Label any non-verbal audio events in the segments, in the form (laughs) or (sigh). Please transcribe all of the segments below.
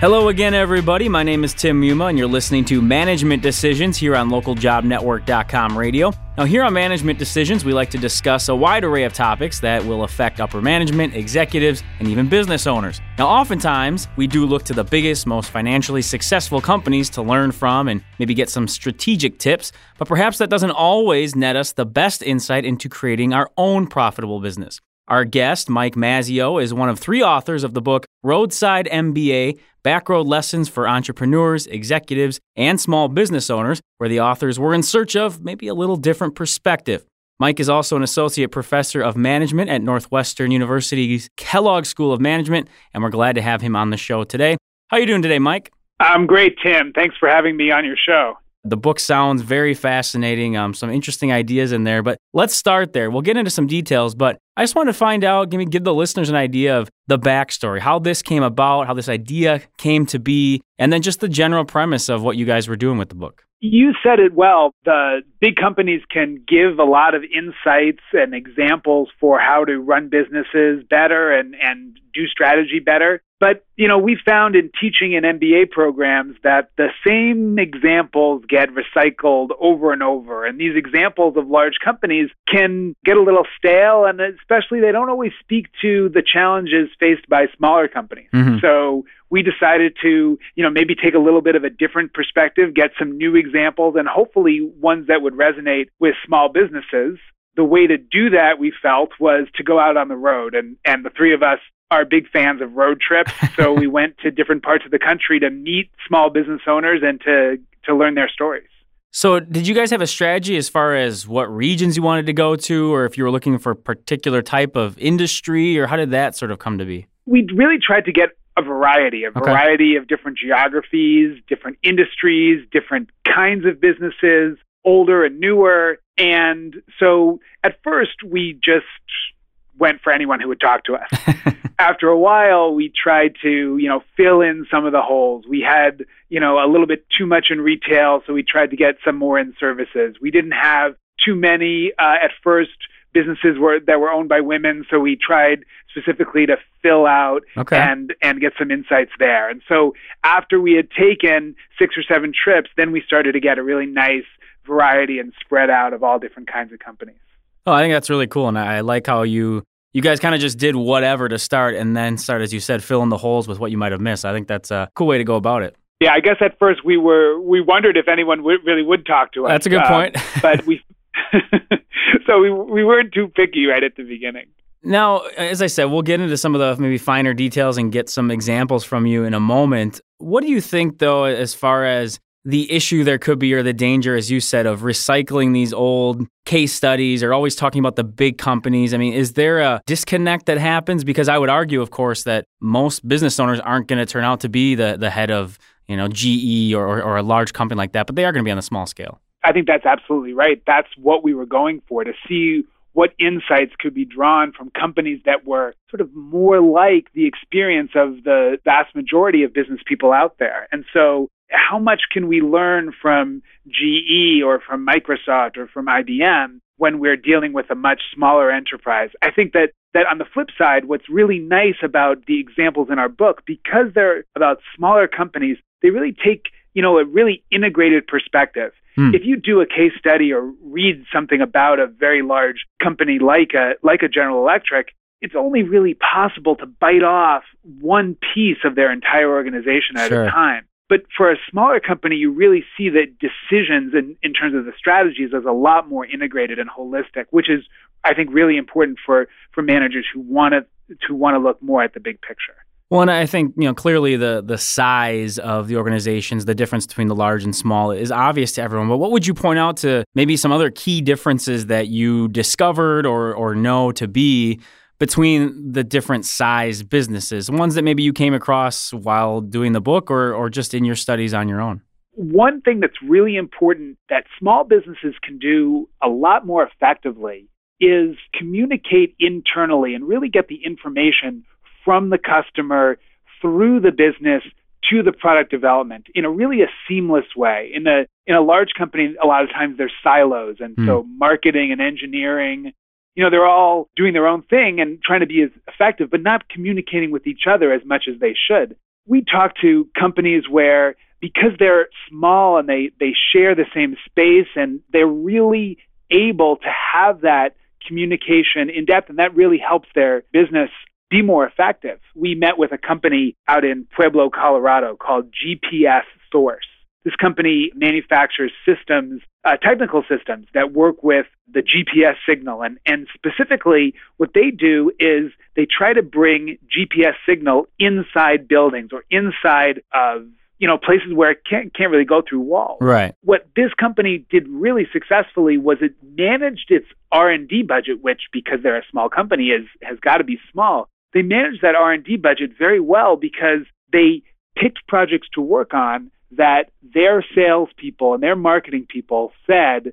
Hello again, everybody. My name is Tim Yuma, and you're listening to Management Decisions here on localjobnetwork.com radio. Now, here on Management Decisions, we like to discuss a wide array of topics that will affect upper management, executives, and even business owners. Now, oftentimes, we do look to the biggest, most financially successful companies to learn from and maybe get some strategic tips, but perhaps that doesn't always net us the best insight into creating our own profitable business. Our guest, Mike Mazzeo, is one of three authors of the book Roadside MBA Backroad Lessons for Entrepreneurs, Executives, and Small Business Owners, where the authors were in search of maybe a little different perspective. Mike is also an associate professor of management at Northwestern University's Kellogg School of Management, and we're glad to have him on the show today. How are you doing today, Mike? I'm great, Tim. Thanks for having me on your show. The book sounds very fascinating, um, some interesting ideas in there, but let's start there. We'll get into some details, but I just want to find out, give me give the listeners an idea of the backstory, how this came about, how this idea came to be, and then just the general premise of what you guys were doing with the book. You said it well. The big companies can give a lot of insights and examples for how to run businesses better and, and do strategy better. But, you know, we found in teaching in MBA programs that the same examples get recycled over and over. And these examples of large companies can get a little stale, and especially they don't always speak to the challenges faced by smaller companies. Mm-hmm. So we decided to, you know, maybe take a little bit of a different perspective, get some new examples, and hopefully ones that would resonate with small businesses. The way to do that we felt was to go out on the road and and the three of us are big fans of road trips (laughs) so we went to different parts of the country to meet small business owners and to to learn their stories. So did you guys have a strategy as far as what regions you wanted to go to or if you were looking for a particular type of industry or how did that sort of come to be? We really tried to get a variety, a okay. variety of different geographies, different industries, different kinds of businesses, older and newer. And so at first, we just went for anyone who would talk to us. (laughs) After a while, we tried to, you know, fill in some of the holes. We had, you know, a little bit too much in retail, so we tried to get some more in services. We didn't have too many uh, at first businesses were that were owned by women, so we tried specifically to fill out okay. and and get some insights there. And so after we had taken six or seven trips, then we started to get a really nice variety and spread out of all different kinds of companies. Oh, I think that's really cool, and I like how you you guys kind of just did whatever to start, and then start, as you said, fill in the holes with what you might have missed. I think that's a cool way to go about it. Yeah, I guess at first we were we wondered if anyone w- really would talk to us. That's a good uh, point. (laughs) but we (laughs) so we we weren't too picky right at the beginning. Now, as I said, we'll get into some of the maybe finer details and get some examples from you in a moment. What do you think, though, as far as the issue there could be or the danger as you said of recycling these old case studies or always talking about the big companies? I mean is there a disconnect that happens? Because i would argue of course that most business owners aren't going to turn out to be the, the head of you know ge or, or, a large company like that but they are going to be on a small scale. I think that's absolutely right. That's what we were going for to see what insights could be drawn from companies that were sort of more like the experience of the vast majority of business people out there. And so how much can we learn from GE or from Microsoft or from IBM when we're dealing with a much smaller enterprise? I think that that on the flip side, what's really nice about the examples in our book, because they're about smaller companies, they really take, you know, a really integrated perspective. Hmm. If you do a case study or read something about a very large company like a like a General Electric, it's only really possible to bite off one piece of their entire organization at sure. a time. But for a smaller company, you really see that decisions in, in terms of the strategies is a lot more integrated and holistic, which is, I think, really important for, for managers who want to to want to look more at the big picture. Well, and I think you know clearly the the size of the organizations, the difference between the large and small, is obvious to everyone. But what would you point out to maybe some other key differences that you discovered or or know to be between the different size businesses, ones that maybe you came across while doing the book or, or just in your studies on your own? One thing that's really important that small businesses can do a lot more effectively is communicate internally and really get the information from the customer through the business to the product development in a really a seamless way. In a in a large company, a lot of times there's silos, and mm. so marketing and engineering you know, they're all doing their own thing and trying to be as effective, but not communicating with each other as much as they should. we talk to companies where because they're small and they, they share the same space and they're really able to have that communication in depth and that really helps their business be more effective. We met with a company out in Pueblo, Colorado called GPS Source. This company manufactures systems, uh, technical systems that work with the GPS signal. And, and specifically, what they do is they try to bring GPS signal inside buildings or inside of you know places where it can't can't really go through walls. Right. What this company did really successfully was it managed its R and D budget, which because they're a small company is has got to be small. They managed that R and D budget very well because they picked projects to work on that their salespeople and their marketing people said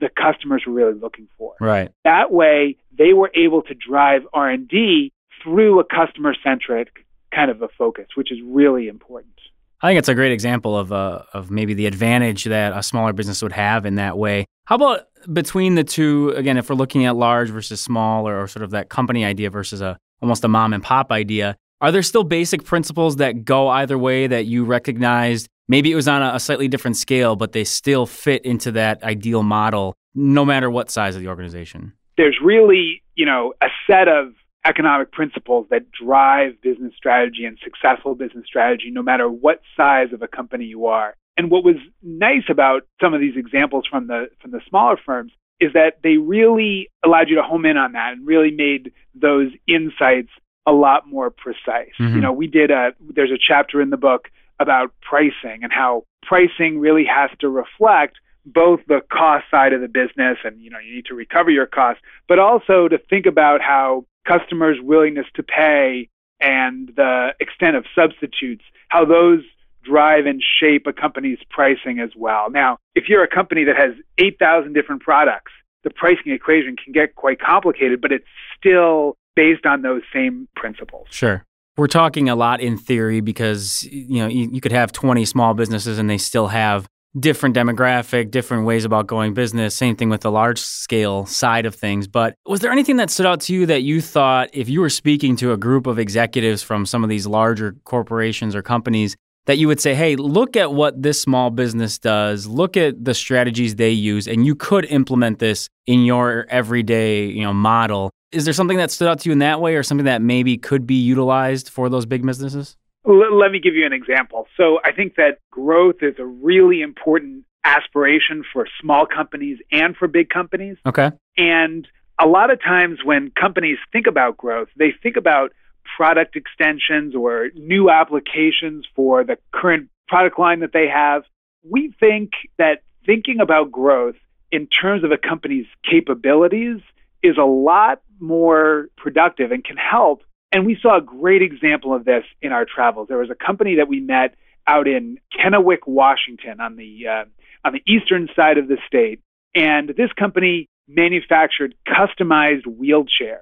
the customers were really looking for. Right. That way, they were able to drive R and D through a customer centric kind of a focus, which is really important. I think it's a great example of uh, of maybe the advantage that a smaller business would have in that way. How about between the two? Again, if we're looking at large versus small, or, or sort of that company idea versus a almost a mom and pop idea, are there still basic principles that go either way that you recognized? Maybe it was on a, slightly different scale, but they still fit into that ideal model, no matter what size of the organization. There's really, you know, a set of economic principles that drive business strategy and successful business strategy, no matter what size of a company you are. And what was nice about some of these examples from the from the smaller firms is that they really allowed you to home in on that and really made those insights a lot more precise. Mm-hmm. You know, we did a there's a chapter in the book about pricing and how pricing really has to reflect both the cost side of the business and you know you need to recover your costs but also to think about how customers willingness to pay and the extent of substitutes how those drive and shape a company's pricing as well now if you're a company that has 8000 different products the pricing equation can get quite complicated but it's still based on those same principles sure we're talking a lot in theory because you know you, you, could have 20 small businesses and they still have different demographic, different ways about going business. Same thing with the large scale side of things. But was there anything that stood out to you that you thought if you were speaking to a group of executives from some of these larger corporations or companies that you would say, "Hey, look at what this small business does. Look at the strategies they use and you could implement this in your everyday, you know, model." Is there something that stood out to you in that way or something that maybe could be utilized for those big businesses? Let me give you an example. So I think that growth is a really important aspiration for small companies and for big companies. Okay. And a lot of times when companies think about growth, they think about product extensions or new applications for the current product line that they have. We think that thinking about growth in terms of a company's capabilities is a lot more productive and can help. And we saw a great example of this in our travels. There was a company that we met out in Kennewick, Washington, on the uh, on the eastern side of the state, and this company manufactured customized wheelchairs.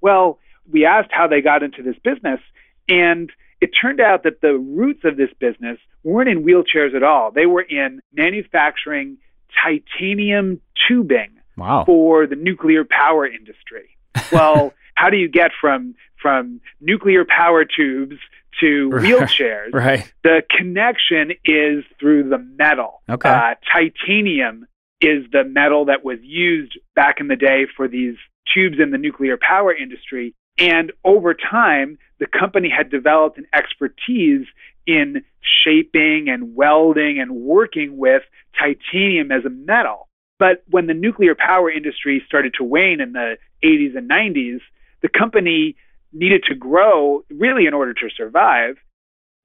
Well, we asked how they got into this business, and it turned out that the roots of this business weren't in wheelchairs at all. They were in manufacturing titanium tubing wow. for the nuclear power industry. (laughs) Well, how do you get from from nuclear power tubes to (laughs) wheelchairs? right. The connection is through the metal. Okay. Uh, titanium is the metal that was used back in the day for these tubes in the nuclear power industry. And over time, the company had developed an expertise in shaping and welding and working with titanium as a metal. But when the nuclear power industry started to wane in the 80s and 90s, the company needed to grow really in order to survive.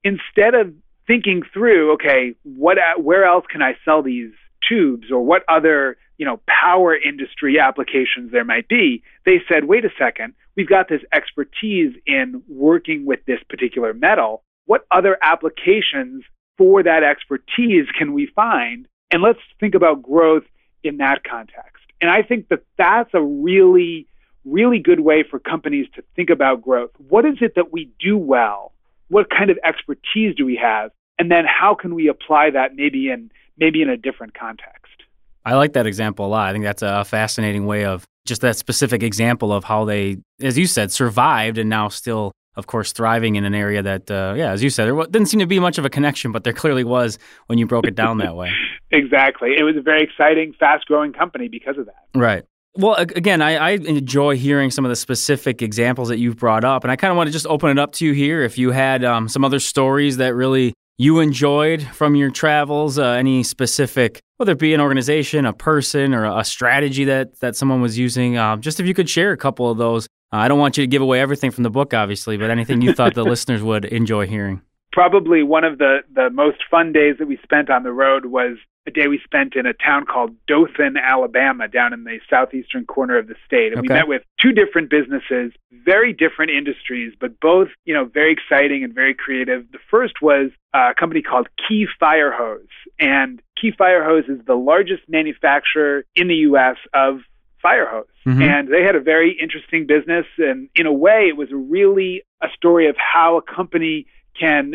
Instead of thinking through, okay, what, where else can I sell these tubes or what other, you know, power industry applications there might be, they said, wait a second, we've got this expertise in working with this particular metal. What other applications for that expertise can we find? And let's think about growth in that context. And I think that that's a really really good way for companies to think about growth. What is it that we do well? What kind of expertise do we have? And then how can we apply that maybe in maybe in a different context? I like that example a lot. I think that's a fascinating way of just that specific example of how they, as you said, survived and now still of course, thriving in an area that, uh, yeah, as you said, there didn't seem to be much of a connection, but there clearly was when you broke it down that way. (laughs) exactly. It was a very exciting, fast growing company because of that. Right. Well, again, I, I, enjoy hearing some of the specific examples that you've brought up, and I kind of want to just open it up to you here. If you had um, some other stories that really you enjoyed from your travels, uh, any specific, whether it be an organization, a person, or a strategy that that someone was using, uh, just if you could share a couple of those. Uh, I don't want you to give away everything from the book, obviously, but anything you thought the (laughs) listeners would enjoy hearing probably one of the, the most fun days that we spent on the road was a day we spent in a town called Dothan, Alabama, down in the southeastern corner of the state. And okay. we met with two different businesses, very different industries, but both, you know, very exciting and very creative. The first was a company called Key Fire Hose. And Key Fire Hose is the largest manufacturer in the U.S. of fire hose. Mm-hmm. And they had a very interesting business. And in a way, it was really a story of how a company can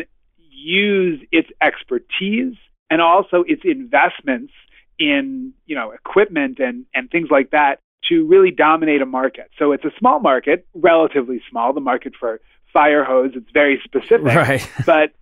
use its expertise and also its investments in you know equipment and and things like that to really dominate a market. So it's a small market, relatively small. The market for fire hose it's very specific, right. (laughs) but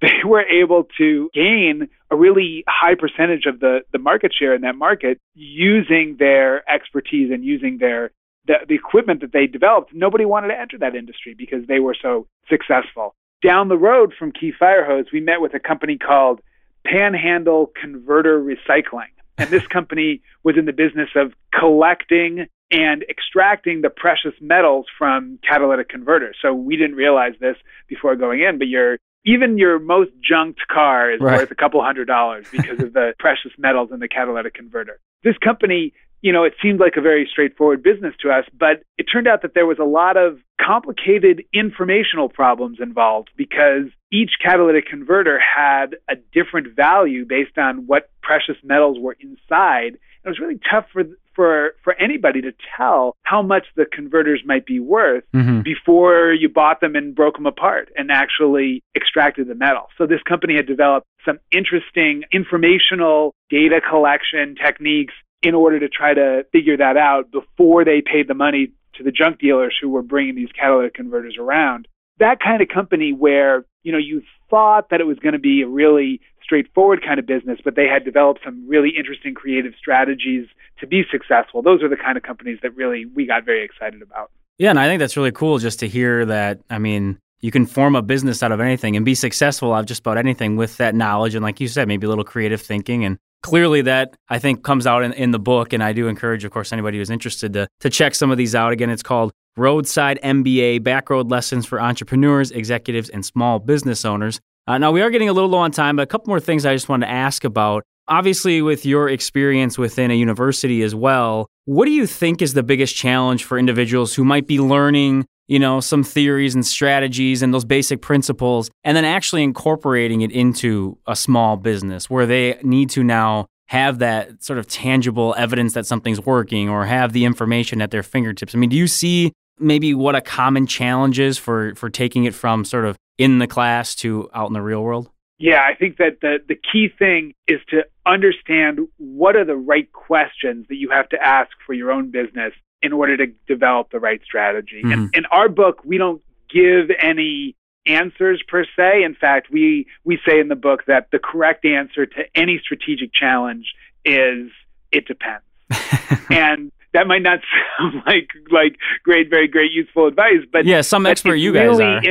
they were able to gain a really high percentage of the the market share in that market using their expertise and using their the, the equipment that they developed. Nobody wanted to enter that industry because they were so successful down the road from Key Fire Hose, we met with a company called Panhandle Converter Recycling. And this (laughs) company was in the business of collecting and extracting the precious metals from catalytic converters. So we didn't realize this before going in, but your even your most junked car is right. worth a couple hundred dollars because of the (laughs) precious metals in the catalytic converter. This company you know, it seemed like a very straightforward business to us, but it turned out that there was a lot of complicated informational problems involved because each catalytic converter had a different value based on what precious metals were inside. It was really tough for for for anybody to tell how much the converters might be worth mm-hmm. before you bought them and broke them apart and actually extracted the metal. So this company had developed some interesting informational data collection techniques in order to try to figure that out before they paid the money to the junk dealers who were bringing these catalytic converters around. That kind of company where, you know, you thought that it was going to be a really straightforward kind of business, but they had developed some really interesting creative strategies to be successful. Those are the kind of companies that really we got very excited about. Yeah, and I think that's really cool just to hear that. I mean, you can form a business out of anything and be successful out of just about anything with that knowledge and like you said maybe a little creative thinking and clearly that I think comes out in, in the book. And I do encourage, of course, anybody who's interested to, to check some of these out. Again, it's called Roadside MBA Backroad Lessons for Entrepreneurs, Executives, and Small Business Owners. Uh, now, we are getting a little low on time, but a couple more things I just wanted to ask about. Obviously, with your experience within a university as well, what do you think is the biggest challenge for individuals who might be learning you know, some theories and strategies and those basic principles, and then actually incorporating it into a small business where they need to now have that sort of tangible evidence that something's working or have the information at their fingertips. I mean, do you see maybe what a common challenge is for for taking it from sort of in the class to out in the real world? Yeah, I think that the the key thing is to understand what are the right questions that you have to ask for your own business in order to develop the right strategy. Mm-hmm. And in our book, we don't give any answers per se. In fact, we we say in the book that the correct answer to any strategic challenge is it depends. (laughs) and that might not sound (laughs) like like great, very great, useful advice, but yeah, some expert you guys really are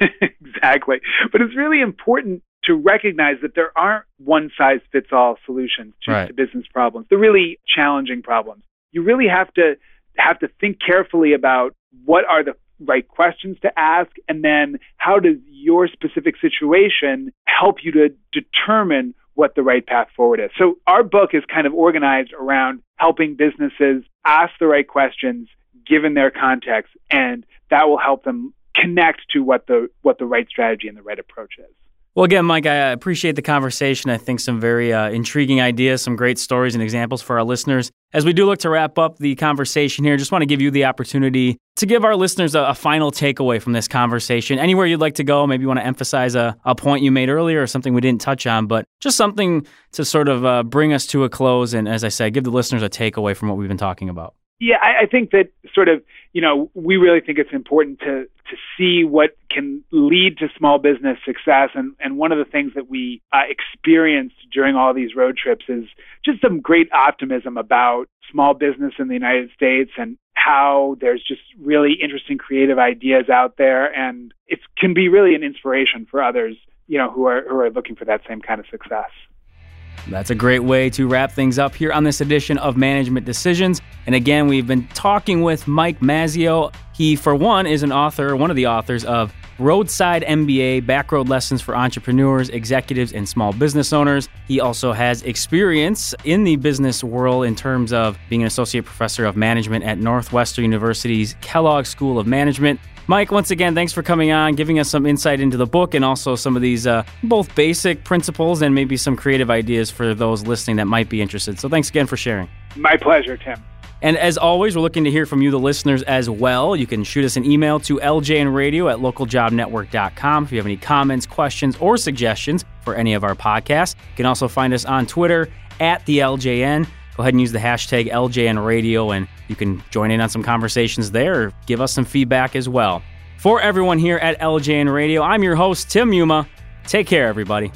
(laughs) exactly. But it's really important to recognize that there aren't one size fits all solutions to, right. to business problems, the really challenging problems. You really have to have to think carefully about what are the right questions to ask and then how does your specific situation help you to determine what the right path forward is. So our book is kind of organized around helping businesses ask the right questions given their context and that will help them connect to what the what the right strategy and the right approach is. Well, again, Mike, I appreciate the conversation. I think some very uh, intriguing ideas, some great stories and examples for our listeners. As we do look to wrap up the conversation here, just want to give you the opportunity to give our listeners a, a final takeaway from this conversation. Anywhere you'd like to go, maybe you want to emphasize a, a point you made earlier or something we didn't touch on, but just something to sort of uh, bring us to a close and, as I said, give the listeners a takeaway from what we've been talking about. Yeah, I, I think that sort of, you know, we really think it's important to to see what can lead to small business success. And and one of the things that we uh, experienced during all these road trips is just some great optimism about small business in the United States and how there's just really interesting creative ideas out there and it can be really an inspiration for others you know who are who are looking for that same kind of success that's a great way to wrap things up here on this edition of Management Decisions. And again, we've been talking with Mike Mazzeo. He, for one, is an author, one of the authors of Roadside MBA Backroad Lessons for Entrepreneurs, Executives, and Small Business Owners. He also has experience in the business world in terms of being an associate professor of management at Northwestern University's Kellogg School of Management. Mike, once again, thanks for coming on, giving us some insight into the book and also some of these uh, both basic principles and maybe some creative ideas for those listening that might be interested. So thanks again for sharing. My pleasure, Tim. And as always, we're looking to hear from you, the listeners, as well. You can shoot us an email to ljnradio at localjobnetwork.com if you have any comments, questions, or suggestions for any of our podcasts. You can also find us on Twitter at the LJN. Go ahead and use the hashtag LJNradio, and you can join in on some conversations there or give us some feedback as well. For everyone here at LJN Radio, I'm your host, Tim Yuma. Take care, everybody.